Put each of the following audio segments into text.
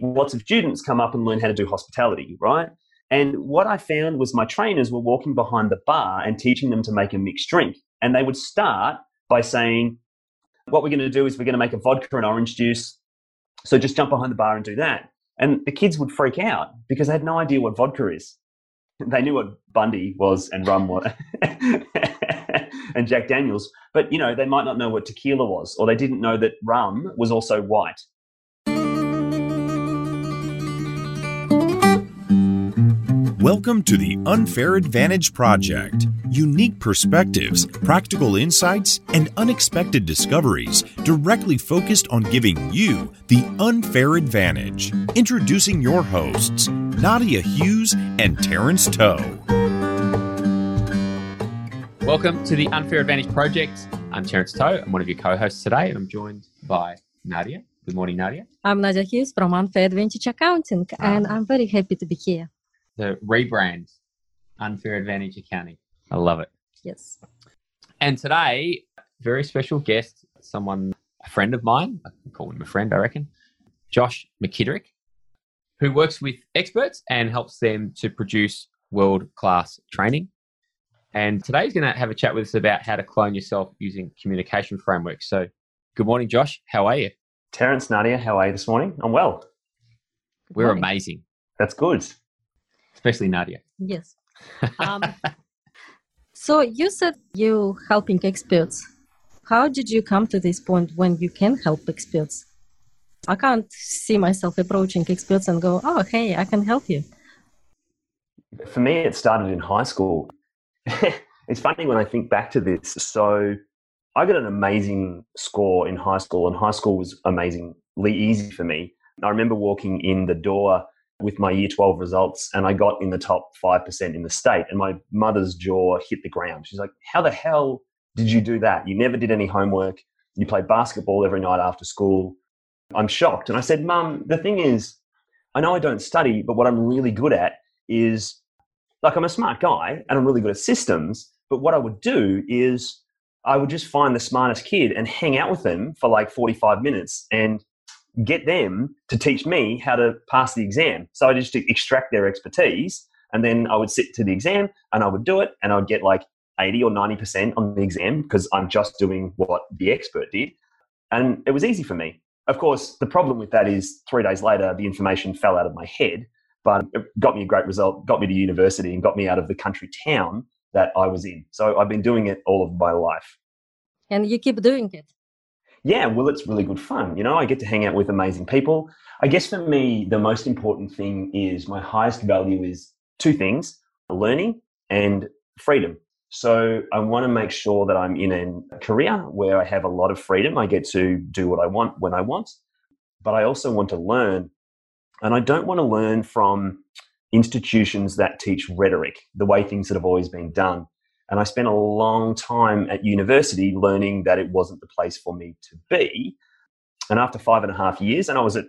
lots of students come up and learn how to do hospitality, right? And what I found was my trainers were walking behind the bar and teaching them to make a mixed drink. And they would start by saying, What we're going to do is we're going to make a vodka and orange juice. So just jump behind the bar and do that. And the kids would freak out because they had no idea what vodka is. They knew what Bundy was and rum was and Jack Daniels, but you know, they might not know what tequila was, or they didn't know that rum was also white. Welcome to the Unfair Advantage Project. Unique perspectives, practical insights, and unexpected discoveries directly focused on giving you the unfair advantage. Introducing your hosts, Nadia Hughes and Terrence Toe. Welcome to the Unfair Advantage Project. I'm Terrence Toe. I'm one of your co hosts today, and I'm joined by Nadia. Good morning, Nadia. I'm Nadia Hughes from Unfair Advantage Accounting, ah. and I'm very happy to be here. The rebrand, Unfair Advantage Accounting. I love it. Yes. And today, very special guest, someone, a friend of mine, I can call him a friend, I reckon, Josh McKitterick, who works with experts and helps them to produce world class training. And today he's going to have a chat with us about how to clone yourself using communication frameworks. So, good morning, Josh. How are you? Terrence, Nadia, how are you this morning? I'm well. Good We're morning. amazing. That's good. Especially Nadia. Yes. Um, so, you said you helping experts. How did you come to this point when you can help experts? I can't see myself approaching experts and go, oh, hey, I can help you. For me, it started in high school. it's funny when I think back to this. So I got an amazing score in high school, and high school was amazingly easy for me. I remember walking in the door with my year 12 results, and I got in the top 5% in the state, and my mother's jaw hit the ground. She's like, How the hell did you do that? You never did any homework. You played basketball every night after school. I'm shocked. And I said, Mum, the thing is, I know I don't study, but what I'm really good at is like I'm a smart guy and I'm really good at systems. But what I would do is I would just find the smartest kid and hang out with them for like 45 minutes and get them to teach me how to pass the exam. So I just extract their expertise and then I would sit to the exam and I would do it and I would get like 80 or 90% on the exam because I'm just doing what the expert did. And it was easy for me. Of course, the problem with that is three days later, the information fell out of my head but it got me a great result, got me to university, and got me out of the country town that I was in. So I've been doing it all of my life. And you keep doing it? Yeah, well, it's really good fun. You know, I get to hang out with amazing people. I guess for me, the most important thing is my highest value is two things learning and freedom. So I want to make sure that I'm in a career where I have a lot of freedom. I get to do what I want when I want, but I also want to learn and I don't want to learn from institutions that teach rhetoric, the way things that have always been done. And I spent a long time at university learning that it wasn't the place for me to be. And after five and a half years, and I was at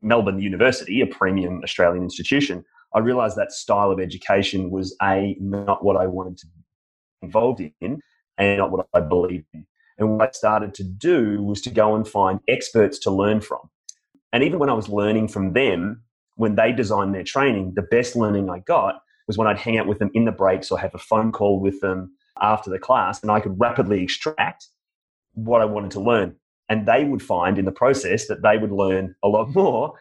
Melbourne University, a premium Australian institution, I realized that style of education was A, not what I wanted to be involved in, and not what I believed in. And what I started to do was to go and find experts to learn from. And even when I was learning from them, when they designed their training, the best learning I got was when I'd hang out with them in the breaks or have a phone call with them after the class and I could rapidly extract what I wanted to learn. And they would find in the process that they would learn a lot more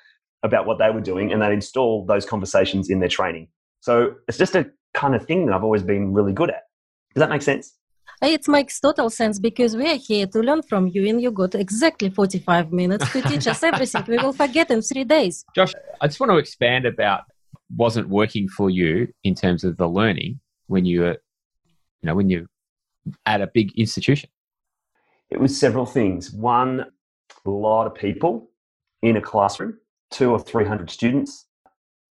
about what they were doing and they'd install those conversations in their training. So it's just a kind of thing that I've always been really good at. Does that make sense? It makes total sense because we are here to learn from you, and you got exactly 45 minutes to teach us everything. we will forget in three days. Josh, I just want to expand about wasn't working for you in terms of the learning when you were, you know, when you at a big institution. It was several things. One, a lot of people in a classroom, two or three hundred students.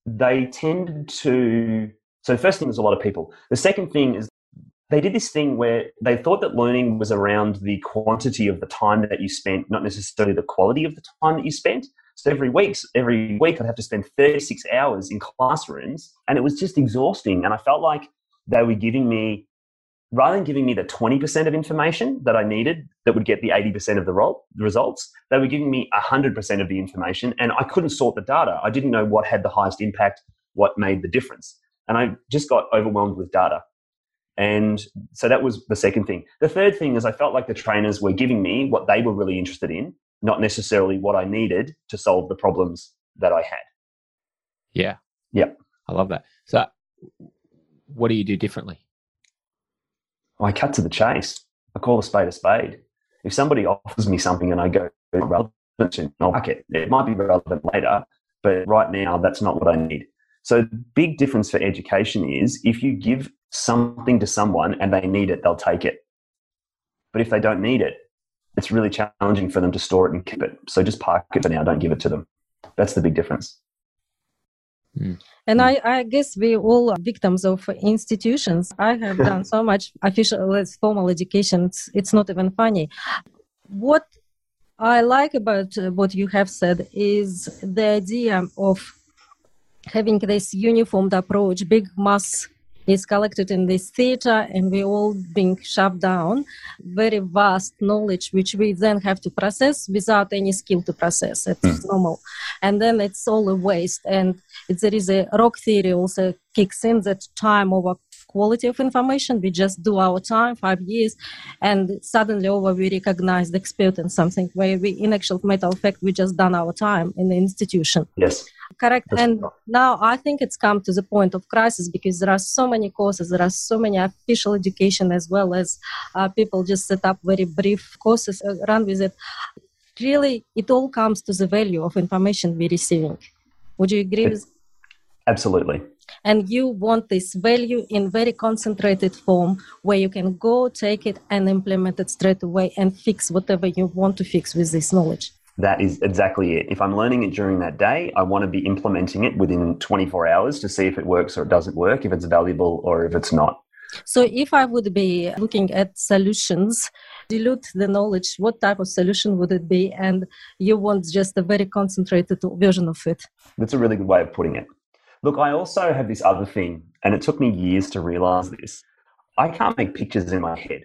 They tended to. So the first thing is a lot of people. The second thing is they did this thing where they thought that learning was around the quantity of the time that you spent, not necessarily the quality of the time that you spent. So every week, every week, I'd have to spend 36 hours in classrooms, and it was just exhausting. And I felt like they were giving me rather than giving me the 20% of information that I needed that would get the 80% of the, the results, they were giving me 100% of the information and I couldn't sort the data. I didn't know what had the highest impact, what made the difference. And I just got overwhelmed with data. And so that was the second thing. The third thing is I felt like the trainers were giving me what they were really interested in, not necessarily what I needed to solve the problems that I had. Yeah. Yep. I love that. So, what do you do differently? I cut to the chase. I call a spade a spade. If somebody offers me something and I go relevant to, I'll like it. It might be relevant later, but right now that's not what I need. So, the big difference for education is if you give something to someone and they need it, they'll take it. But if they don't need it, it's really challenging for them to store it and keep it. So just park it for now, don't give it to them. That's the big difference. Mm. And I, I, guess we all are victims of institutions. I have done so much official, formal education. It's, it's not even funny. What I like about uh, what you have said is the idea of having this uniformed approach, big mass is collected in this theater and we all being shoved down. Very vast knowledge which we then have to process without any skill to process. It's mm. normal. And then it's all a waste. And it, there is a rock theory also kicks in that time over quality of information. We just do our time five years and suddenly over we recognize the expert in something where we in actual matter of fact we just done our time in the institution. Yes. Correct. And now i think it's come to the point of crisis because there are so many courses there are so many official education as well as uh, people just set up very brief courses uh, run with it. Really it all comes to the value of information we're receiving. Would you agree with absolutely and you want this value in very concentrated form where you can go take it and implement it straight away and fix whatever you want to fix with this knowledge that is exactly it. If I'm learning it during that day, I want to be implementing it within 24 hours to see if it works or it doesn't work, if it's valuable or if it's not. So, if I would be looking at solutions, dilute the knowledge, what type of solution would it be? And you want just a very concentrated version of it. That's a really good way of putting it. Look, I also have this other thing, and it took me years to realize this. I can't make pictures in my head.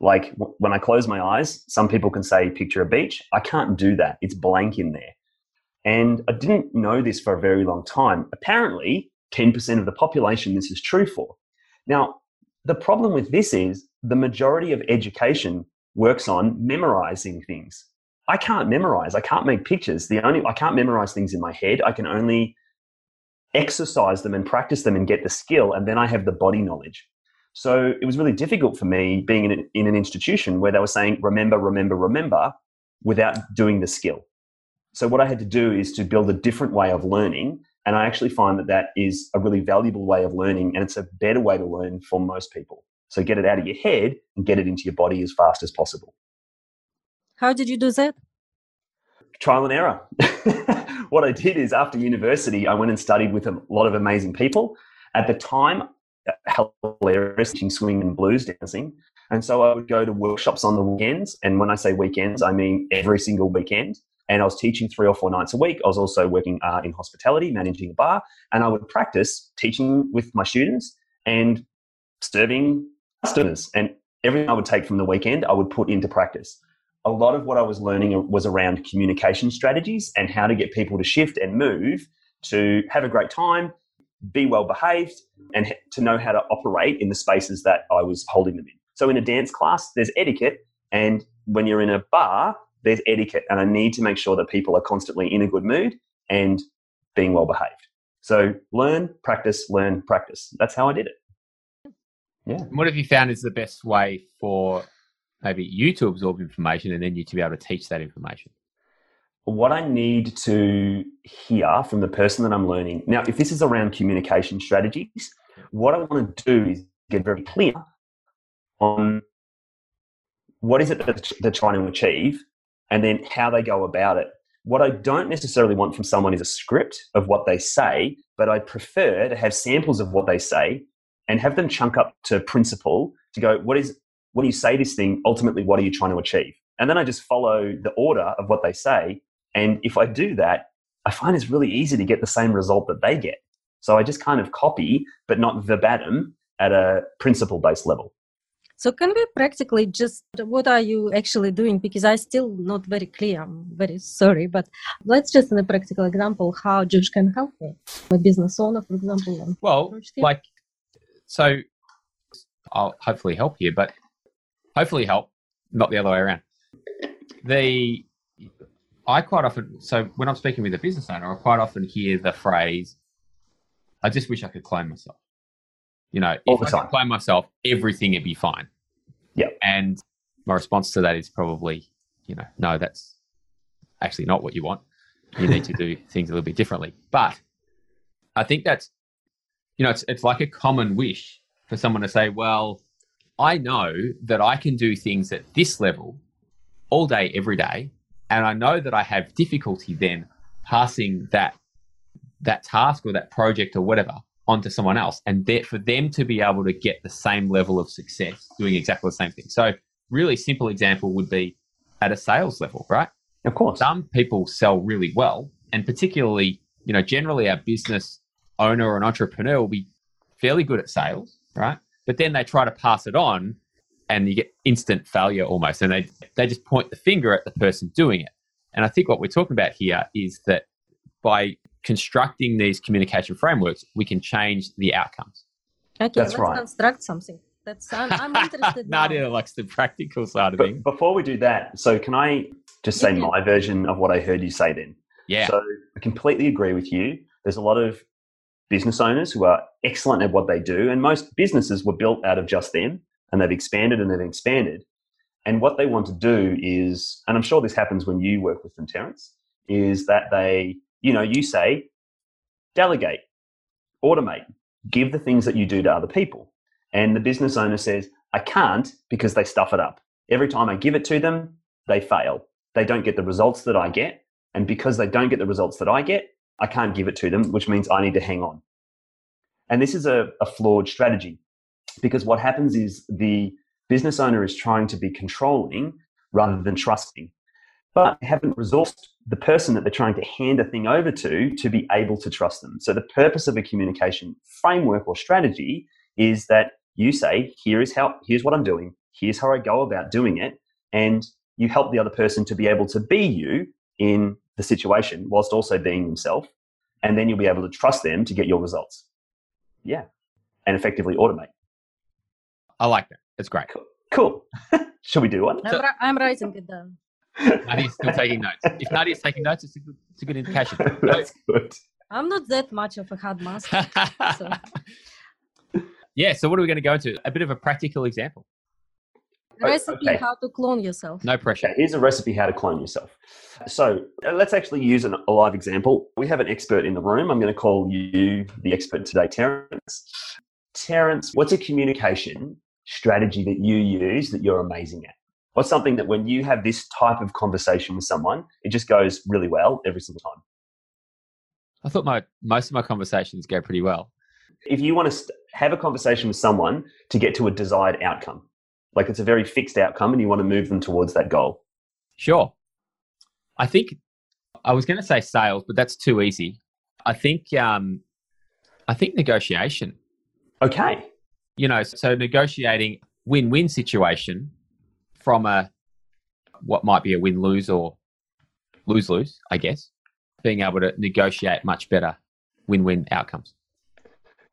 Like w- when I close my eyes, some people can say, picture a beach. I can't do that. It's blank in there. And I didn't know this for a very long time. Apparently, 10% of the population this is true for. Now, the problem with this is the majority of education works on memorizing things. I can't memorize. I can't make pictures. The only I can't memorize things in my head. I can only exercise them and practice them and get the skill and then I have the body knowledge. So it was really difficult for me being in an, in an institution where they were saying, remember, remember, remember, without doing the skill. So what I had to do is to build a different way of learning. And I actually find that that is a really valuable way of learning. And it's a better way to learn for most people. So get it out of your head and get it into your body as fast as possible. How did you do that? Trial and error. what I did is after university, I went and studied with a lot of amazing people. At the time, hilarious teaching swing and blues dancing. And so I would go to workshops on the weekends. And when I say weekends, I mean every single weekend. And I was teaching three or four nights a week. I was also working uh, in hospitality, managing a bar. And I would practice teaching with my students and serving customers. And everything I would take from the weekend, I would put into practice. A lot of what I was learning was around communication strategies and how to get people to shift and move to have a great time, be well behaved, and to know how to operate in the spaces that I was holding them in. So in a dance class, there's etiquette, and when you're in a bar, there's etiquette, and I need to make sure that people are constantly in a good mood and being well behaved. So learn, practice, learn, practice. That's how I did it. Yeah. What have you found is the best way for maybe you to absorb information and then you to be able to teach that information? what I need to hear from the person that I'm learning. Now, if this is around communication strategies, what I want to do is get very clear on what is it that they're trying to achieve and then how they go about it. What I don't necessarily want from someone is a script of what they say, but I prefer to have samples of what they say and have them chunk up to principle to go, what is, when you say this thing, ultimately, what are you trying to achieve? And then I just follow the order of what they say and if I do that, I find it's really easy to get the same result that they get. So I just kind of copy, but not verbatim at a principle based level. So can we practically just what are you actually doing? Because I still not very clear. I'm very sorry, but let's just in a practical example how Josh can help me, a business owner, for example. Well, like so, I'll hopefully help you, but hopefully help, not the other way around. The I quite often so when I'm speaking with a business owner, I quite often hear the phrase, "I just wish I could clone myself." You know, All if the I time. could clone myself, everything would be fine. Yeah. And my response to that is probably, you know, no, that's actually not what you want. You need to do things a little bit differently. But I think that's, you know, it's it's like a common wish for someone to say, well, I know that I can do things at this level all day, every day, and I know that I have difficulty then passing that that task or that project or whatever onto someone else, and that for them to be able to get the same level of success doing exactly the same thing. So, really simple example would be at a sales level, right? Of course. some people sell really well and particularly you know generally our business owner or an entrepreneur will be fairly good at sales right but then they try to pass it on and you get instant failure almost and they they just point the finger at the person doing it and i think what we're talking about here is that by constructing these communication frameworks we can change the outcomes Okay, That's let's right. construct something. That's I'm, I'm interested now. nadia likes the practical side of But things before we do that, so can I just say Yeah. my version of what I heard you say then? yeah So I completely agree with you. There's a lot of business owners who are excellent at what they do, and most businesses were built out of just them, and they've expanded and they've expanded. And what they want to do is, and I'm sure this happens when you work with them, Terence, is that they, you know, you say, delegate, automate, give the things that you do to other people. And the business owner says, I can't because they stuff it up. Every time I give it to them, they fail. They don't get the results that I get. And because they don't get the results that I get, I can't give it to them, which means I need to hang on. And this is a, a flawed strategy because what happens is the business owner is trying to be controlling rather than trusting, but they haven't resourced the person that they're trying to hand a thing over to to be able to trust them. So the purpose of a communication framework or strategy is that you say, here is how, here's what I'm doing, here's how I go about doing it, and you help the other person to be able to be you in the situation whilst also being themselves. And then you'll be able to trust them to get your results. Yeah. And effectively automate. i like that it's great Cool. Should we do one? I'm, ri- I'm writing it down. nadia's still taking notes if nadia's taking notes it's a good, it's a good indication That's good. I'm not that much of a hard master. So- yeah, so what are we going to go into? A bit of a practical example. Recipe okay. how to clone yourself. No pressure. Okay, here's a recipe how to clone yourself. So uh, let's actually use an, a live example. We have an expert in the room. I'm going to call you the expert today, Terence. Terence, what's a communication strategy that you use that you're amazing at? What's something that when you have this type of conversation with someone, it just goes really well every single time? I thought my most of my conversations go pretty well. If you want to st- have a conversation with someone to get to a desired outcome, like it's a very fixed outcome and you want to move them towards that goal. Sure. I think I was going to say sales, but that's too easy. I think um, I think negotiation. Okay. You know, so negotiating win-win situation from a what might be a win-lose or lose-lose, I guess. Being able to negotiate much better win-win outcomes.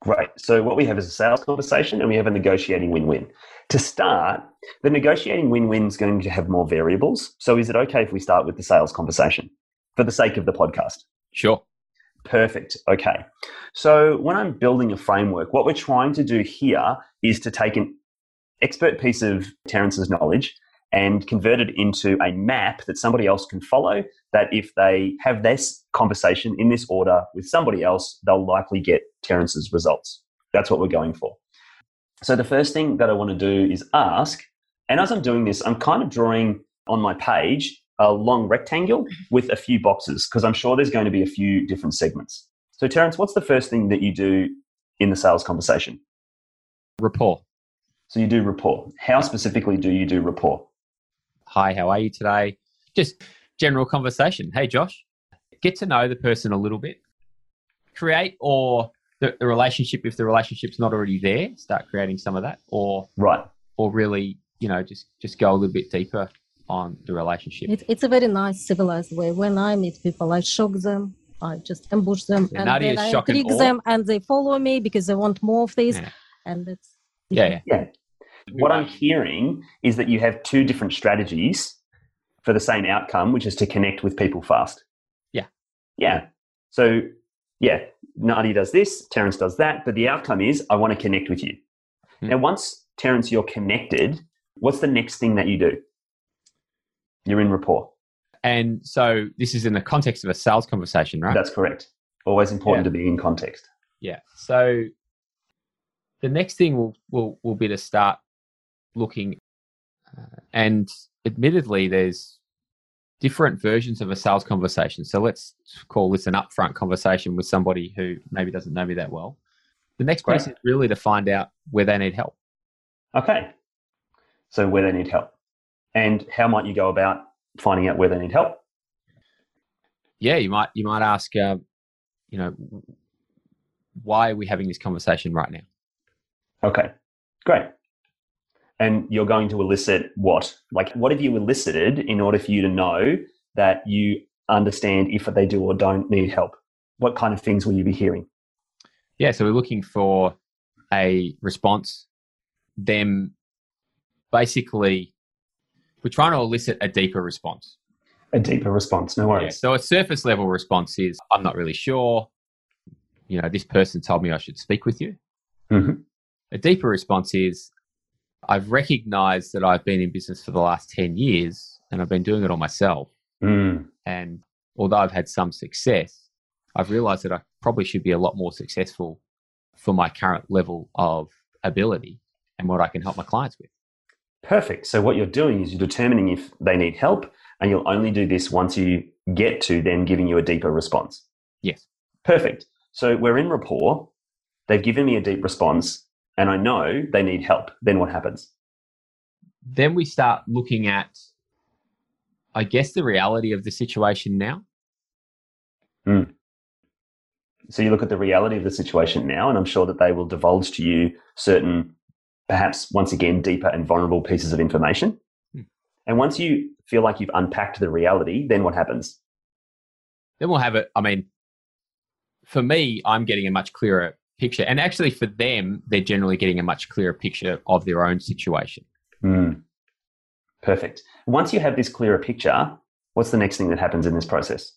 Great. So what we have is a sales conversation and we have a negotiating win-win. To start, the negotiating win-win is going to have more variables. So is it okay if we start with the sales conversation for the sake of the podcast? Sure. Perfect. Okay. So when I'm building a framework, what we're trying to do here is to take an expert piece of Terence's knowledge and convert it into a map that somebody else can follow. That if they have this conversation in this order with somebody else, they'll likely get Terence's results. That's what we're going for. So the first thing that I want to do is ask, and as I'm doing this, I'm kind of drawing on my page a long rectangle with a few boxes because I'm sure there's going to be a few different segments. So, Terence, what's the first thing that you do in the sales conversation? Rapport. So, you do rapport. How specifically do you do rapport? Hi, how are you today? Just general conversation. Hey, Josh, get to know the person a little bit. Create or the, the relationship, if the relationship's not already there, start creating some of that. Or Right. or really, you know, just just go a little bit deeper on the relationship. It, it's a very nice civilized way. When I meet people, I shock them. I just ambush them Yeah, and Nadia's then I shock and intrigue them, and they follow me because they want more of this. Yeah. And it's yeah, yeah. Yeah. What I'm hearing is that you have two different strategies for the same outcome, which is to connect with people fast. Yeah. Yeah. So, yeah, Nadi does this, Terence does that, but the outcome is I want to connect with you. Hmm. Now, once, Terence, you're connected, what's the next thing that you do? You're in rapport. And so this is in the context of a sales conversation, right? That's correct. Always important Yeah. to be in context. Yeah. So the next thing will will will be to start looking, uh, and admittedly, there's different versions of a sales conversation. So let's call this an upfront conversation with somebody who maybe doesn't know me that well. The next piece is really to find out where they need help. Okay. So, where they need help. And how might you go about finding out where they need help? Yeah, you might you might ask, uh, you know, why are we having this conversation right now? Okay, great. And you're going to elicit what? Like, what have you elicited in order for you to know that you understand if they do or don't need help? What kind of things will you be hearing? Yeah, so we're looking for a response. Them basically, we're trying to elicit a deeper response. A deeper response, no Yeah, worries. So a surface level response is, I'm not really sure. You know, this person told me I should speak with you. Mhm. A deeper response is, I've recognized that I've been in business for the last 10 years and I've been doing it all myself. Mm, And although I've had some success, I've realized that I probably should be a lot more successful for my current level of ability and what I can help my clients with. perfect. So, what you're doing is you're determining if they need help, and you'll only do this once you get to them giving you a deeper response. Yes. Perfect. So, we're in rapport. They've given me a deep response, and I know they need help. Then what happens? Then we start looking at, I guess, the reality of the situation now. So you look at the reality of the situation now, and I'm sure that they will divulge to you certain, perhaps once again, deeper and vulnerable pieces of information. Hmm. And once you feel like you've unpacked the reality, then what happens? Then we'll have it. I mean, for me, I'm getting a much clearer picture. And actually, for them, they're generally getting a much clearer picture of their own situation. Hmm. Perfect. Once you have this clearer picture, what's the next thing that happens in this process?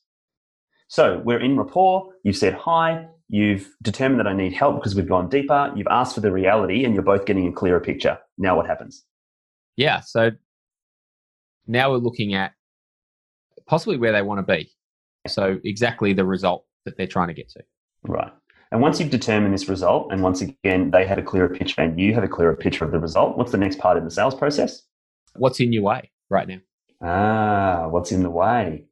So we're in rapport. You've said hi. You've determined that I need help because we've gone deeper. You've asked for the reality, and you're both getting a clearer picture. Now what happens? Yeah. So now we're looking at possibly where they want to be. So exactly the result that they're trying to get to. Right. And once you've determined this result, and once again, they have a clearer picture and you have a clearer picture of the result, what's the next part in the sales process? What's in your way right now? Ah, what's in the way?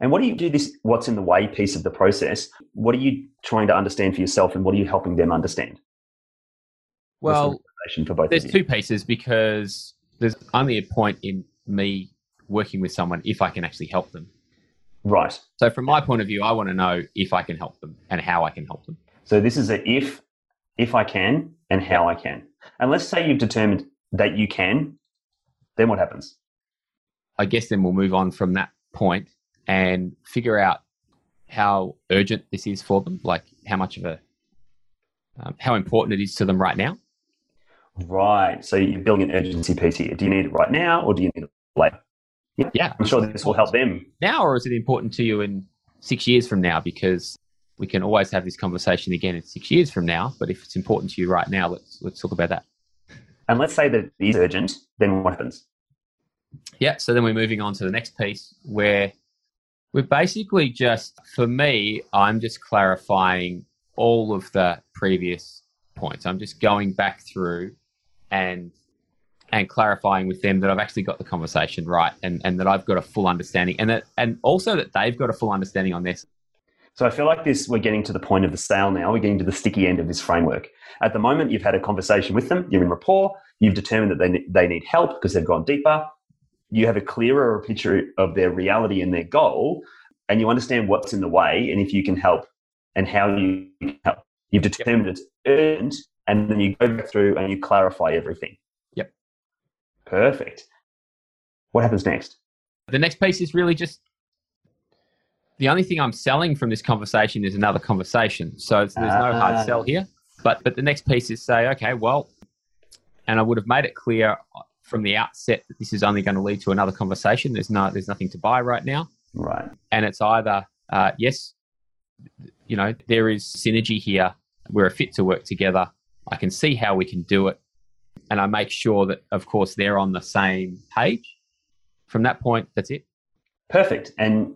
And what do you do this what's in the way piece of the process? What are you trying to understand for yourself and what are you helping them understand? Well, for both there's two pieces because there's only a point in me working with someone if I can actually help them. Right. So from my point of view, I want to know if I can help them and how I can help them. So this is a if, if I can, and how I can. And let's say you've determined that you can, then what happens? I guess then we'll move on from that point and figure out how urgent this is for them, like how much of a, um, how important it is to them right now. Right. So you're building an urgency piece here. Do you need it right now or do you need it later? Yeah. I'm sure this will help them. Now, or is it important to you in six years from now? Because we can always have this conversation again in six years from now. But if it's important to you right now, let's let's talk about that. And let's say that it is urgent, then what happens? Yeah. So then we're moving on to the next piece where we're basically just, for me, I'm just clarifying all of the previous points. I'm just going back through and and clarifying with them that I've actually got the conversation right and, and that I've got a full understanding and that and also that they've got a full understanding on this. So I feel like this, we're getting to the point of the sale now. We're getting to the sticky end of this framework. At the moment, you've had a conversation with them. You're in rapport. You've determined that they, they need help because they've gone deeper. You have a clearer picture of their reality and their goal, and you understand what's in the way and if you can help and how you can help. You've determined it's urgent, and then you go back through and you clarify everything. Perfect. What happens next? The next piece is really just the only thing I'm selling from this conversation is another conversation. So there's no hard Ah. sell here. But but the next piece is say, okay, well, and I would have made it clear from the outset that this is only going to lead to another conversation. There's no there's nothing to buy right now, Right. and it's either uh, yes, you know, there is synergy here. We're a fit to work together. I can see how we can do it, and I make sure that, of course, they're on the same page. From that point, that's it. Perfect. And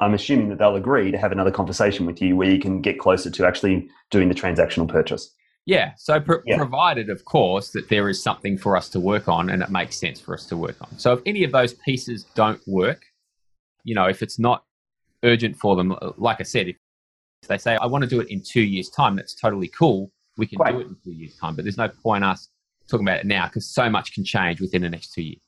I'm assuming that they'll agree to have another conversation with you where you can get closer to actually doing the transactional purchase. Yeah. So, pro- Yeah. provided, of course, that there is something for us to work on and it makes sense for us to work on. So, if any of those pieces don't work, you know, if it's not urgent for them, uh, like I said, if they say, I want to do it in two years' time, that's totally cool. We can Great. do it in two years' time, but there's no point us talking about it now because so much can change within the next two years.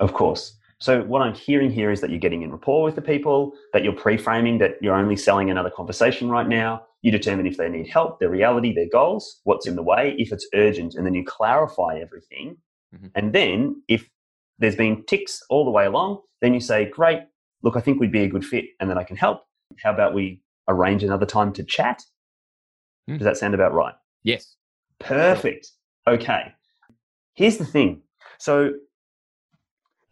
Of course. So what I'm hearing here is that you're getting in rapport with the people, that you're pre-framing that you're only selling another conversation right now. You determine if they need help, their reality, their goals, what's in the way, if it's urgent, and then you clarify everything. Mhm. And then if there's been ticks all the way along, then you say, Great, look, I think we'd be a good fit and then I can help. How about we arrange another time to chat? Mm. Does that sound about right? Yes. Perfect. Okay. Here's the thing. So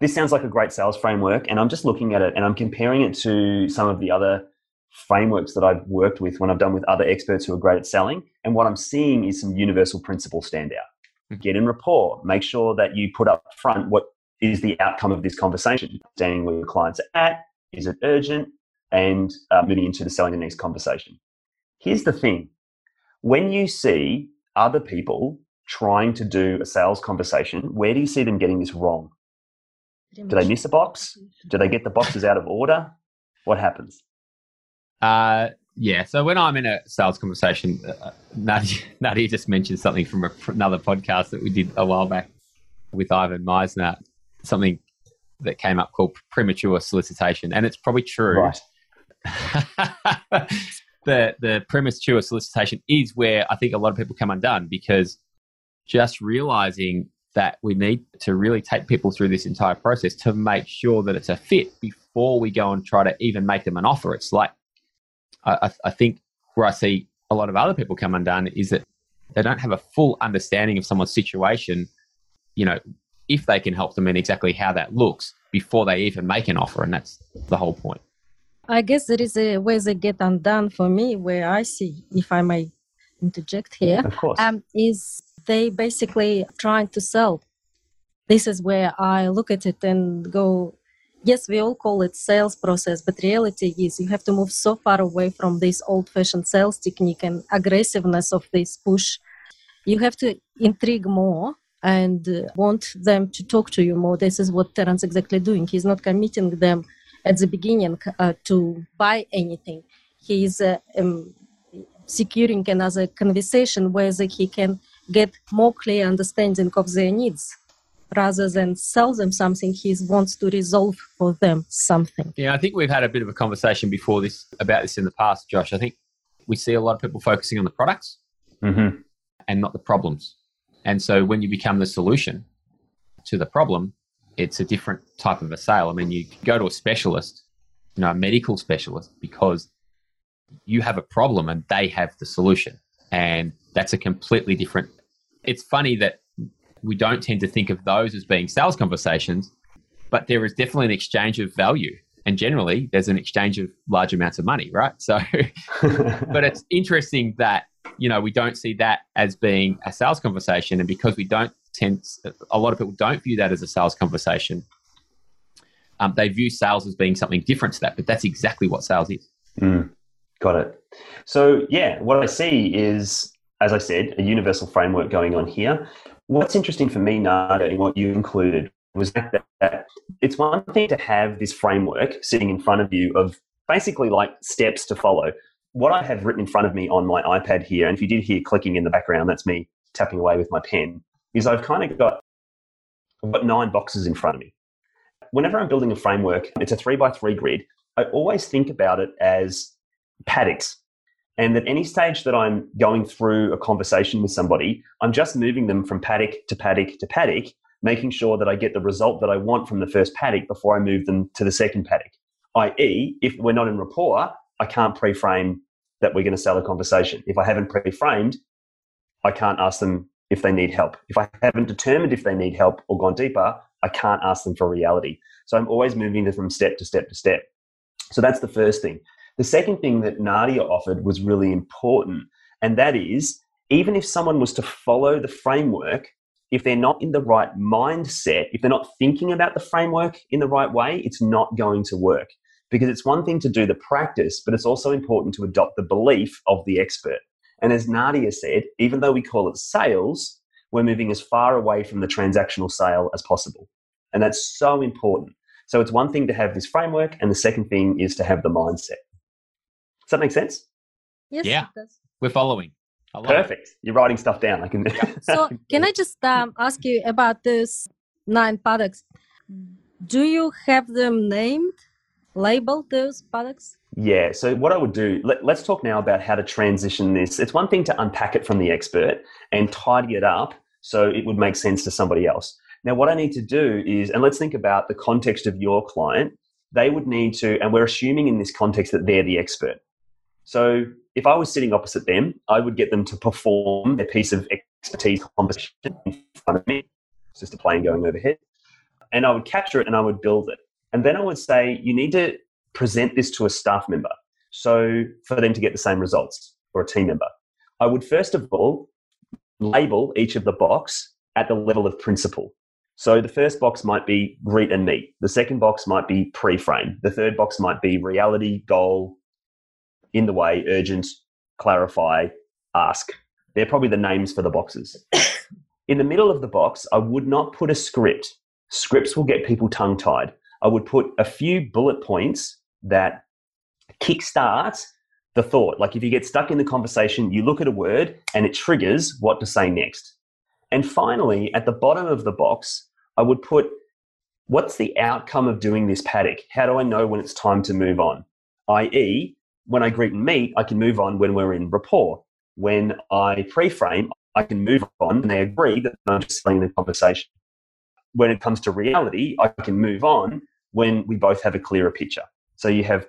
this sounds like a great sales framework, and I'm just looking at it and I'm comparing it to some of the other frameworks that I've worked with when I've done with other experts who are great at selling. And what I'm seeing is some universal principles stand out. Mhm. Get in rapport. Make sure that you put up front what is the outcome of this conversation, understanding where your clients are at, is it urgent, and uh, moving into the selling the next conversation. Here's the thing when you see other people trying to do a sales conversation, where do you see them getting this wrong? Do they miss a box? Do they get the boxes out of order? What happens? Uh, yeah. So when I'm in a sales conversation, uh, Nadia, Nadia just mentioned something from a, another podcast that we did a while back with Ivan Misner, something that came up called premature solicitation, and it's probably true. Right. the the premature solicitation is where I think a lot of people come undone because just realizing that we need to really take people through this entire process to make sure that it's a fit before we go and try to even make them an offer. It's like I, I- I think where I see a lot of other people come undone is that they don't have a full understanding of someone's situation. You know, if they can help them and exactly how that looks before they even make an offer, and that's the whole point. I guess there is a way they get undone for me where I see, if I may interject here, Of course. um, is they basically trying to sell. This is where I look at it and go, yes, we all call it sales process, but reality is you have to move so far away from this old-fashioned sales technique and aggressiveness of this push. You have to intrigue more and uh, want them to talk to you more. This is what Terence exactly doing. He's not committing them at the beginning uh, to buy anything. He is uh, um, securing another conversation where he can get more clear understanding of their needs rather than sell them something he wants to resolve for them something Yeah, I think we've had a bit of a conversation before this about this in the past, Josh. I think we see a lot of people focusing on the products hmm and not the problems. And so when you become the solution to the problem, it's a different type of a sale. I mean, you go to a specialist, you know, a medical specialist, because you have a problem and they have the solution. And that's a completely different. It's funny that we don't tend to think of those as being sales conversations, but there is definitely an exchange of value. And generally, there's an exchange of large amounts of money, right? So, but it's interesting that you know we don't see that as being a sales conversation and because we don't tend a lot of people don't view that as a sales conversation um, they view sales as being something different to that but that's exactly what sales is Mm, got it. So, yeah, what I see is, as I said, a universal framework going on here. What's interesting for me, Nada, in what you included was that, it's one thing to have this framework sitting in front of you of basically like steps to follow. What I have written in front of me on my iPad here, and if you did hear clicking in the background, that's me tapping away with my pen, is I've kind of got, got nine boxes in front of me. Whenever I'm building a framework, it's a three by three grid. I always think about it as paddocks. And at any stage that I'm going through a conversation with somebody, I'm just moving them from paddock to paddock to paddock, making sure that I get the result that I want from the first paddock before I move them to the second paddock. I.e., if we're not in rapport, I can't pre frame that we're going to sell a conversation. If I haven't pre framed, I can't ask them if they need help. If I haven't determined if they need help or gone deeper, I can't ask them for reality. So I'm always moving them from step to step to step. So that's the first thing. The second thing that Nadia offered was really important, and that is even if someone was to follow the framework, if they're not in the right mindset, if they're not thinking about the framework in the right way, it's not going to work. Because it's one thing to do the practice, but it's also important to adopt the belief of the expert. And as Nadia said, even though we call it sales, we're moving as far away from the transactional sale as possible. And that's so important. So it's one thing to have this framework, and the second thing is to have the mindset. Does that make sense? Yes. Yeah. it does. We're following. I love it. Perfect. You're writing stuff down. I can. So can I just um, ask you about these nine products? Do you have them named, labeled those products? Yeah. So what I would do, let, us talk now about how to transition this. It's one thing to unpack it from the expert and tidy it up so it would make sense to somebody else. Now, what I need to do is, and let's think about the context of your client. They would need to, and we're assuming in this context that they're the expert. So if I was sitting opposite them, I would get them to perform their piece of expertise composition in front of me. It's just a plane going overhead. And I would capture it and I would build it. And then I would say, you need to present this to a staff member. So for them to get the same results or a team member, I would first of all label each of the box at the level of principle. So the first box might be greet and meet. The second box might be pre-frame. The third box might be reality, goal, in the way, urgent, clarify, ask. They're probably the names for the boxes. in the middle of the box, I would not put a script. Scripts will get people tongue tied. I would put a few bullet points that kickstart the thought. Like if you get stuck in the conversation, you look at a word and it triggers what to say next. And finally, at the bottom of the box, I would put what's the outcome of doing this paddock? How do I know when it's time to move on? I.e., when I greet and meet, I can move on when we're in rapport. When I pre-frame, I can move on and they agree that I'm just selling the conversation. When it comes to reality, I can move on when we both have a clearer picture. So you have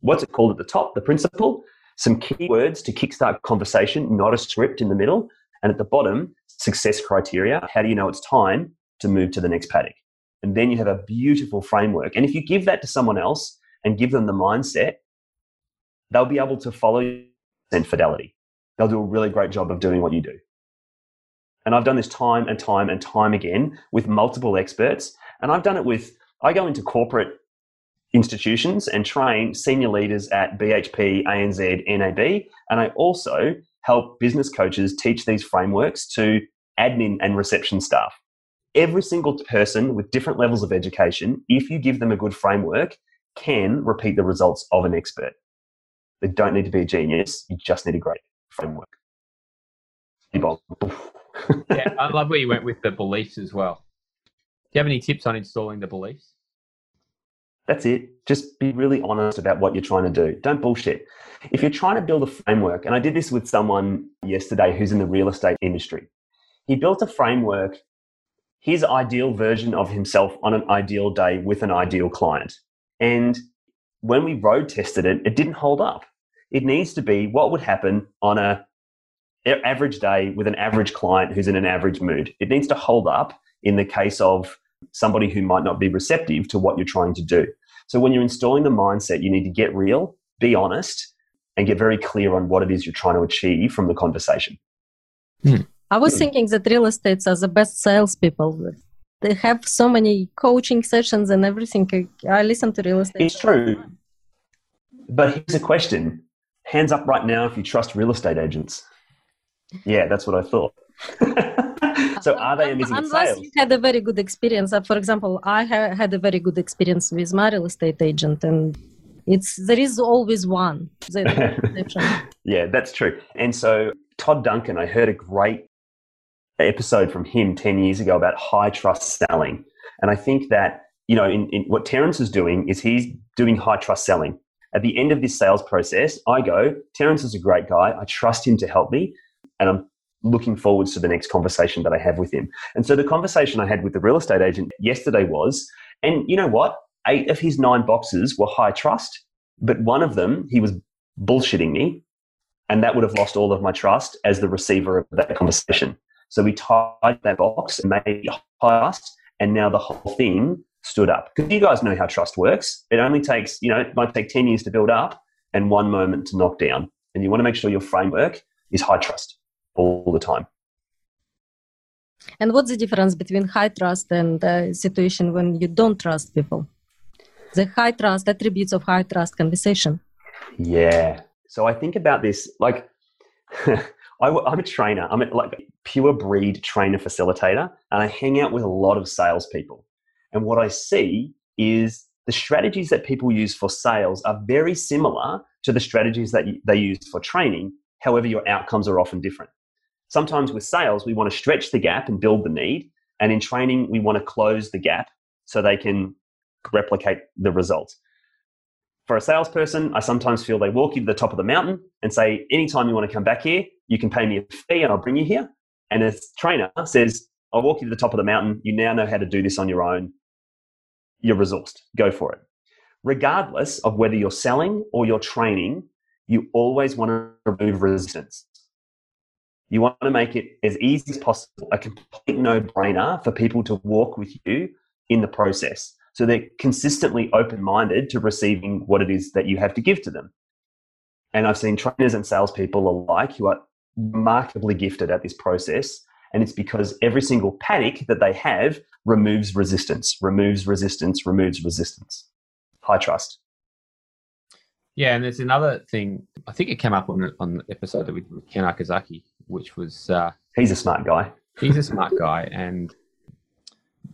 what's it called at the top, the principle, some keywords to kickstart conversation, not a script in the middle. And at the bottom, success criteria. How do you know it's time to move to the next paddock? And then you have a beautiful framework. And if you give that to someone else and give them the mindset, they'll be able to follow you in fidelity. They'll do a really great job of doing what you do. And I've done this time and time and time again with multiple experts. And I've done it with, I go into corporate institutions and train senior leaders at BHP, ANZ, NAB. And I also help business coaches teach these frameworks to admin and reception staff. Every single person with different levels of education, if you give them a good framework, can repeat the results of an expert. They don't need to be a genius. You just need a great framework. yeah, I love where you went with the beliefs as well. Do you have any tips on installing the beliefs? That's it. Just be really honest about what you're trying to do. Don't bullshit. If you're trying to build a framework, and I did this with someone yesterday who's in the real estate industry, he built a framework, his ideal version of himself on an ideal day with an ideal client. And when we road tested it, it didn't hold up. It needs to be what would happen on a average day with an average client who's in an average mood. It needs to hold up in the case of somebody who might not be receptive to what you're trying to do. So when you're installing the mindset, you need to get real, be honest, and get very clear on what it is you're trying to achieve from the conversation. Hmm. I was thinking that real estates are the best salespeople. They have so many coaching sessions and everything. I listen to real estate. It's true. But here's a question hands up right now if you trust real estate agents. Yeah, that's what I thought. so are they amazing Unless sales? you had a very good experience. Uh, for example, I ha- had a very good experience with my real estate agent, and it's there is always one. yeah, that's true. And so Todd Duncan, I heard a great episode from him 10 years ago about high trust selling. And I think that, you know, in, in what Terence is doing is he's doing high trust selling. At the end of this sales process, I go, Terence is a great guy. I trust him to help me. And I'm looking forwards to the next conversation that I have with him. And so the conversation I had with the real estate agent yesterday was, and you know what? Eight of his nine boxes were high trust, but one of them, he was bullshitting me. And that would have lost all of my trust as the receiver of that conversation. So we tied that box and made it high trust. And now the whole thing stood up. Because you guys know how trust works. It only takes, you know, it might take 10 years to build up and one moment to knock down. And you want to make sure your framework is high trust all the time. And what's the difference between high trust and a situation when you don't trust people? The high trust attributes of high trust conversation. Yeah. So I think about this like I, am a trainer. I'm a, like pure breed trainer facilitator, and I hang out with a lot of salespeople. And what I see is the strategies that people use for sales are very similar to the strategies that they use for training. However, your outcomes are often different. Sometimes with sales, we want to stretch the gap and build the need. And in training, we want to close the gap so they can replicate the results. For a salesperson, I sometimes feel they walk you to the top of the mountain and say, anytime you want to come back here, you can pay me a fee and I'll bring you here. And a trainer says, I'll walk you to the top of the mountain. You now know how to do this on your own. You're resourced. Go for it. Regardless of whether you're selling or you're training, you always want to remove resistance. You want to make it as easy as possible, a complete no brainer for people to walk with you in the process. So they're consistently open minded to receiving what it is that you have to give to them. And I've seen trainers and salespeople alike who are remarkably gifted at this process. And it's because every single panic that they have removes resistance, removes resistance, removes resistance. High trust. Yeah, and there's another thing. I think it came up on on the episode that we did with Ken Akazaki, which was uh, he's a smart guy. He's a smart guy, and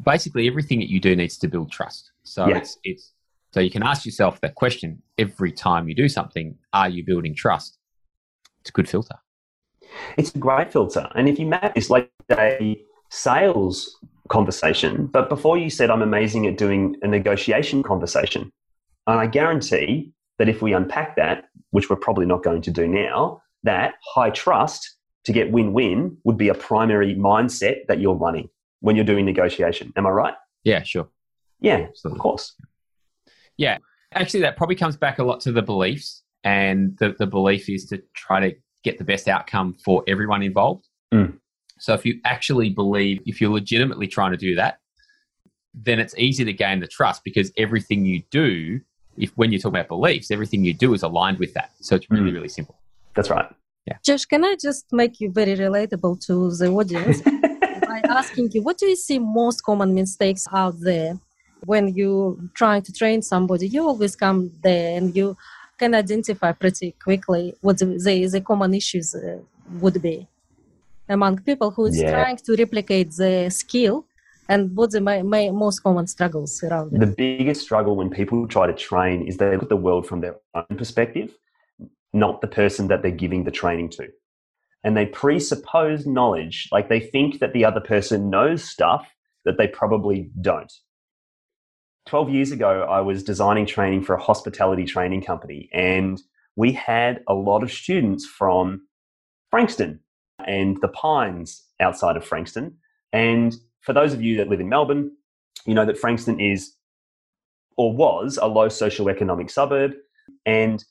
basically everything that you do needs to build trust. So yeah. it's it's so you can ask yourself that question every time you do something: Are you building trust? It's a good filter. It's a great filter, and if you map this like a sales conversation, but before you said I'm amazing at doing a negotiation conversation, and I guarantee that if we unpack that, which we're probably not going to do now, that high trust to get win win would be a primary mindset that you're running when you're doing negotiation. Am I right? Yeah, sure. Yeah, Absolutely. of course. Yeah. Actually, that probably comes back a lot to the beliefs. And the, the belief is to try to get the best outcome for everyone involved. Mm. So if you actually believe, if you're legitimately trying to do that, then it's easy to gain the trust because everything you do if when you talk about beliefs, everything you do is aligned with that. So it's really, mm. really simple. That's right. Yeah. Josh, can I just make you very relatable to the audience by asking you what do you see most common mistakes out there when you trying to train somebody? You always come there and you can identify pretty quickly what the, the, the common issues uh, would be among people who is yeah. trying to replicate the skill and what the my, my most common struggles around it? The biggest struggle when people try to train is they look at the world from their own perspective, not the person that they're giving the training to. And they presuppose knowledge, like they think that the other person knows stuff that they probably don't. 12 years ago, I was designing training for a hospitality training company, and we had a lot of students from Frankston and the Pines outside of Frankston. And for those of you that live in Melbourne, you know that Frankston is or was a low socioeconomic suburb, and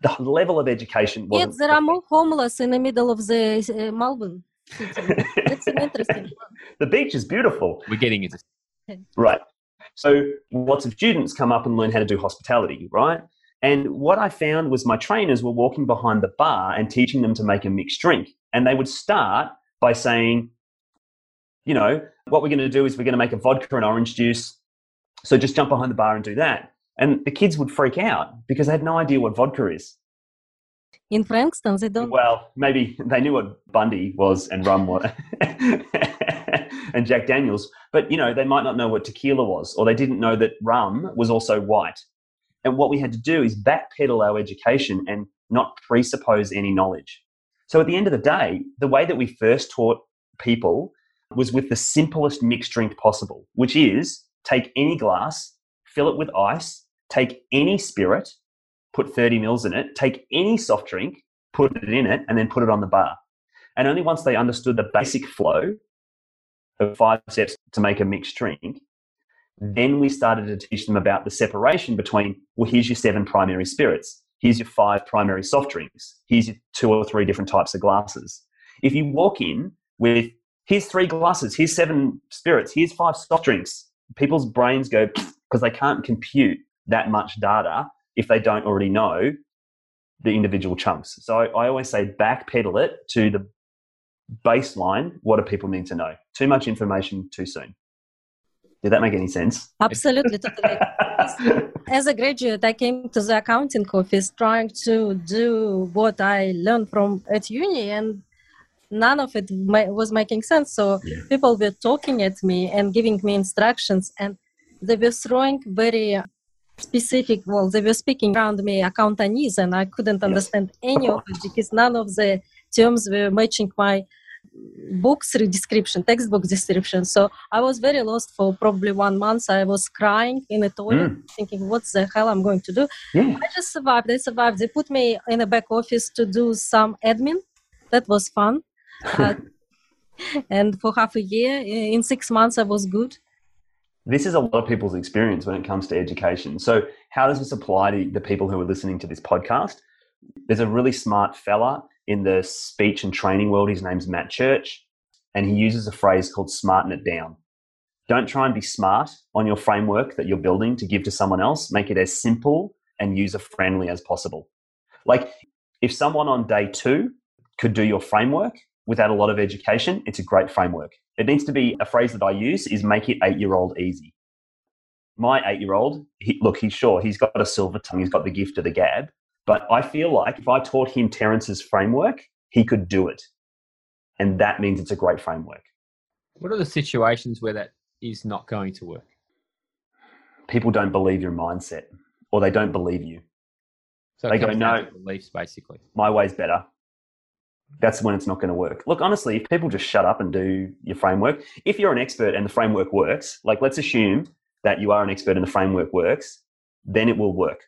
the level of education was. Yes, there are more homeless in the middle of the uh, Melbourne. It's interesting. the beach is beautiful. We're getting into right. So lots of students come up and learn how to do hospitality, right? And what I found was my trainers were walking behind the bar and teaching them to make a mixed drink. And they would start by saying, you know, what we're going to do is we're going to make a vodka and orange juice. So just jump behind the bar and do that. And the kids would freak out because they had no idea what vodka is. In Frankston, they don't. Well, maybe they knew what Bundy was and rum was and Jack Daniels, but you know they might not know what tequila was, or they didn't know that rum was also white. And what we had to do is backpedal our education and not presuppose any knowledge. So at the end of the day, the way that we first taught people was with the simplest mixed drink possible, which is take any glass, fill it with ice, take any spirit, put 30 mils in it, take any soft drink, put it in it, and then put it on the bar. And only once they understood the basic flow of five steps to make a mixed drink, mm. then we started to teach them about the separation between, well, here's your seven primary spirits. Here's your five primary soft drinks. Here's your two or three different types of glasses. If you walk in with, here's three glasses, here's seven spirits, here's five soft drinks, people's brains go, because they can't compute that much data if they don't already know the individual chunks. So I always say backpedal it to the baseline. What do people need to know? Too much information too soon. Did that make any sense? Absolutely, totally. As a graduate, I came to the accounting office trying to do what I learned from at uni, and none of it was making sense. So yeah. people were talking at me and giving me instructions, and they were throwing very specific. Well, they were speaking around me accountanese, and I couldn't understand any of it because none of the terms were matching my books description, textbook description. So I was very lost for probably one month. I was crying in a toilet, mm. thinking, "What the hell I'm going to do?" Yeah. I just survived. I survived. They put me in a back office to do some admin. That was fun. uh, and for half a year, in six months, I was good. This is a lot of people's experience when it comes to education. So, how does this apply to the people who are listening to this podcast? There's a really smart fella in the speech and training world. His name's Matt Church, and he uses a phrase called smarten it down. Don't try and be smart on your framework that you're building to give to someone else. Make it as simple and user friendly as possible. Like if someone on day two could do your framework without a lot of education, it's a great framework. It needs to be a phrase that I use is make it eight year old easy. My eight year old, look, he's sure he's got a silver tongue, he's got the gift of the gab, but I feel like if I taught him Terence's framework, he could do it. And that means it's a great framework. What are the situations where that is not going to work? People don't believe your mindset or they don't believe you. So they go, no, beliefs basically. My way's better. That's when it's not going to work. Look, honestly, if people just shut up and do your framework, if you're an expert and the framework works, like let's assume that you are an expert and the framework works, then it will work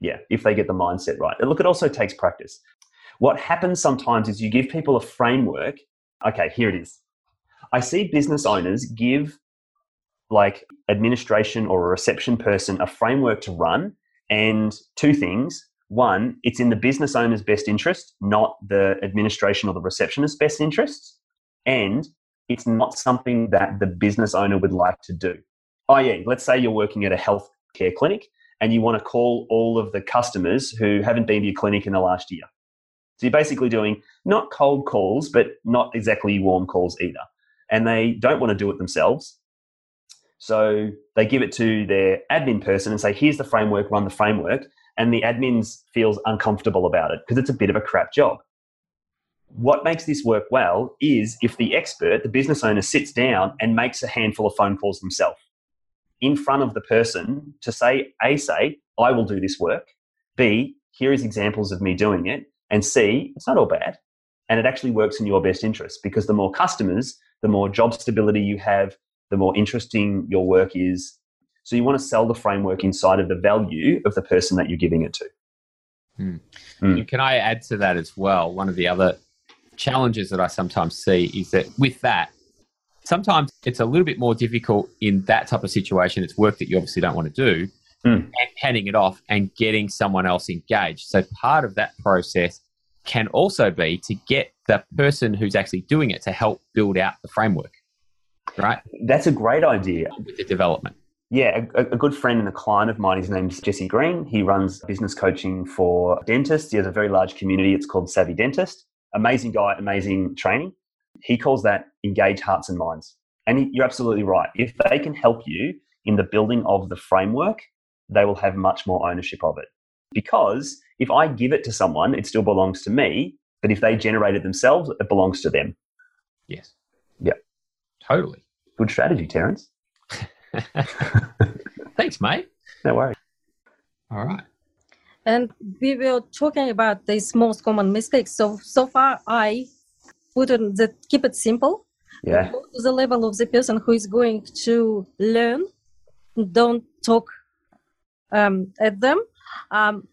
yeah, if they get the mindset right. And look, it also takes practice. What happens sometimes is you give people a framework. Okay, here it is. I see business owners give like administration or a reception person a framework to run and two things. One, it's in the business owner's best interest, not the administration or the receptionist's best interests. And it's not something that the business owner would like to do. Oh, yeah, let's say you're working at a health care clinic and you want to call all of the customers who haven't been to your clinic in the last year. So you're basically doing not cold calls, but not exactly warm calls either. And they don't want to do it themselves. So they give it to their admin person and say, here's the framework, run the framework. And the admin feels uncomfortable about it because it's a bit of a crap job. What makes this work well is if the expert, the business owner, sits down and makes a handful of phone calls themselves in front of the person to say, A, say, I will do this work. B, here is examples of me doing it. And C, it's not all bad. And it actually works in your best interest because the more customers, the more job stability you have, the more interesting your work is. So you want to sell the framework inside of the value of the person that you're giving it to. Hmm. Mm. Can I add to that as well? One of the other challenges that I sometimes see is that with that, sometimes it's a little bit more difficult in that type of situation. It's work that you obviously don't want to do, mm. and handing it off and getting someone else engaged. So part of that process can also be to get the person who's actually doing it to help build out the framework. Right? That's a great idea. With the development. Yeah, a, a, good friend and a client of mine, his name's Jesse Green. He runs business coaching for dentists. He has a very large community. It's called Savvy Dentist. Amazing guy, amazing training. He calls that engage hearts and minds. And you're absolutely right. If they can help you in the building of the framework, they will have much more ownership of it. Because if I give it to someone, it still belongs to me. But if they generate it themselves, it belongs to them. Yes. Yeah. Totally. Good strategy, Terence. Thanks, mate. No worries. All right. And we were talking about these most common mistakes. So so far, I put on that keep it simple yeah go to the level of the person who is going to learn don't talk um, at them um,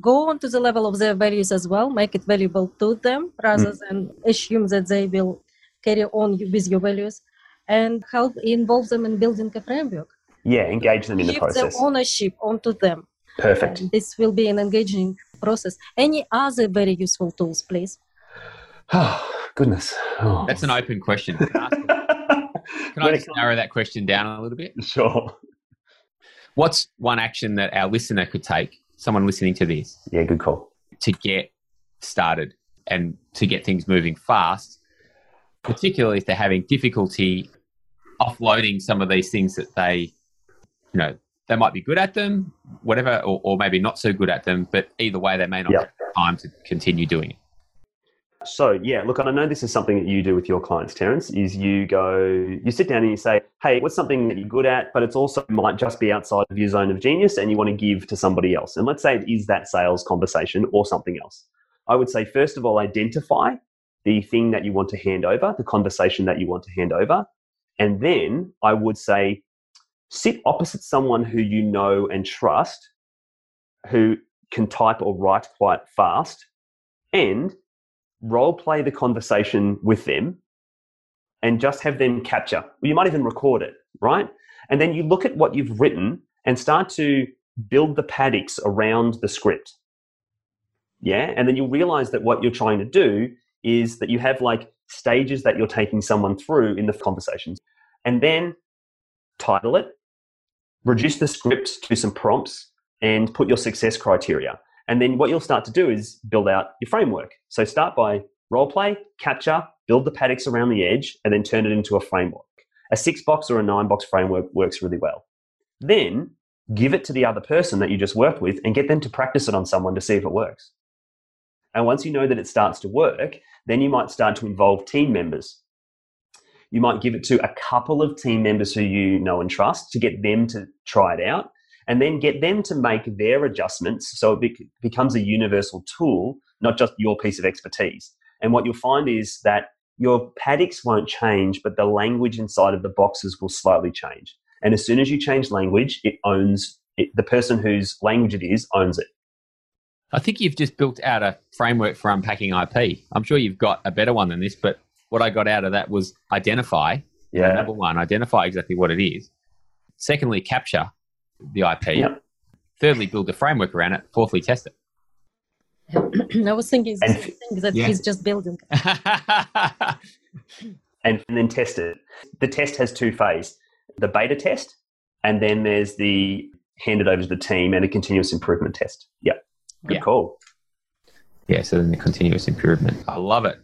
go on to the level of their values as well, make it valuable to them rather mm. than assume that they will carry on with your values and help involve them in building a framework. Yeah, engage them in the process. the ownership onto them. Perfect. And this will be an engaging process. Any other very useful tools, please? Goodness. Oh. That's an open question. Can I, can I just narrow that question down a little bit? Sure. What's one action that our listener could take, someone listening to this? Yeah, good call. To get started and to get things moving fast, particularly if they're having difficulty offloading some of these things that they, you know, they might be good at them, whatever, or, or maybe not so good at them, but either way, they may not yep. have time to continue doing it. So yeah, look, I know this is something that you do with your clients, Terence. Is you go, you sit down and you say, "Hey, what's something that you're good at, but it's also might just be outside of your zone of genius, and you want to give to somebody else." And let's say it is that sales conversation or something else. I would say first of all, identify the thing that you want to hand over, the conversation that you want to hand over, and then I would say, sit opposite someone who you know and trust, who can type or write quite fast, and role play the conversation with them and just have them capture. Well, you might even record it, right? And then you look at what you've written and start to build the paddocks around the script. Yeah. And then you'll realize that what you're trying to do is that you have like stages that you're taking someone through in the conversations. And then title it, reduce the script to some prompts, and put your success criteria. And then what you'll start to do is build out your framework. So start by role play, capture, build the paddocks around the edge, and then turn it into a framework. A six box or a nine box framework works really well. Then give it to the other person that you just worked with and get them to practice it on someone to see if it works. And once you know that it starts to work, then you might start to involve team members. You might give it to a couple of team members who you know and trust to get them to try it out and then get them to make their adjustments so it be- becomes a universal tool, not just your piece of expertise. And what you'll find is that your paddocks won't change, but the language inside of the boxes will slightly change. And as soon as you change language, it owns it, the person whose language it is owns it. I think you've just built out a framework for unpacking IP. I'm sure you've got a better one than this, but what I got out of that was identify. Yeah. Number one, identify exactly what it is. Secondly, capture the IP. Yep. Thirdly, build a framework around it. Fourthly, test it. I was thinking the same that yeah. he's just building. and, and then test it. The test has two phases the beta test, and then there's the handed over to the team and a continuous improvement test. Yep. Good yeah. call. Yeah, so then the continuous improvement. I love it.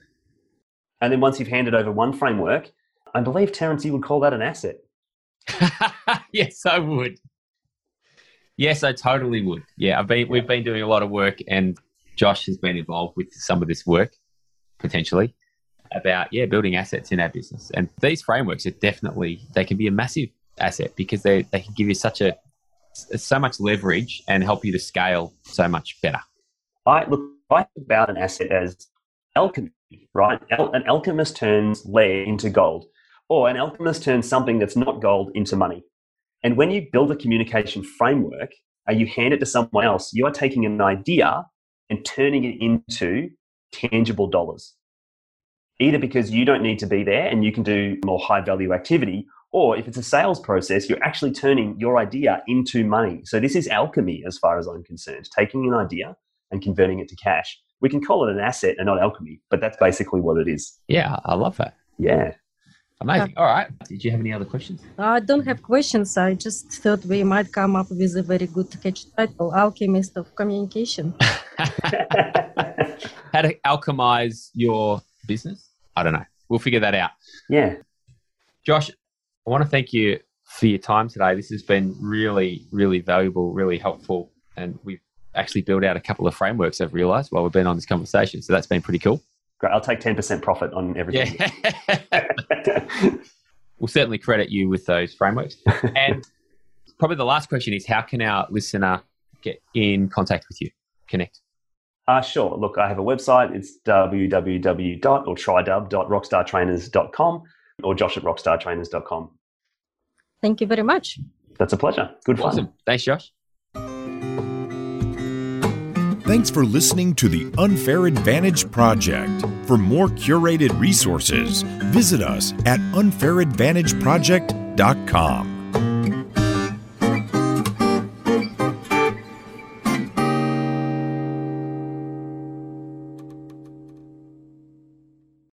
And then once you've handed over one framework, I believe, Terence, you would call that an asset. yes, I would. Yes, I totally would. Yeah, I've been we've been doing a lot of work, and Josh has been involved with some of this work potentially about yeah building assets in our business. And these frameworks are definitely they can be a massive asset because they they can give you such a so much leverage and help you to scale so much better. I look I think about an asset as alchemy, right? An alchemist turns lead into gold, or an alchemist turns something that's not gold into money. And when you build a communication framework and you hand it to someone else, you are taking an idea and turning it into tangible dollars. Either because you don't need to be there and you can do more high value activity, or if it's a sales process, you're actually turning your idea into money. So this is alchemy as far as I'm concerned, taking an idea and converting it to cash. We can call it an asset and not alchemy, but that's basically what it is. Yeah, I love that. Yeah. Amazing. All right. Did you have any other questions? I don't have questions. I just thought we might come up with a very good catch title Alchemist of Communication. How to alchemize your business? I don't know. We'll figure that out. Yeah. Josh, I want to thank you for your time today. This has been really, really valuable, really helpful. And we've actually built out a couple of frameworks, I've realized, while we've been on this conversation. So that's been pretty cool. Great. I'll take 10% profit on everything. Yeah. we'll certainly credit you with those frameworks. And probably the last question is how can our listener get in contact with you, connect? Uh, sure. Look, I have a website. It's www. or tridub.rockstartrainers.com or josh at rockstartrainers.com. Thank you very much. That's a pleasure. Good fun. Awesome. Thanks, Josh. Thanks for listening to the Unfair Advantage Project. For more curated resources, visit us at unfairadvantageproject.com.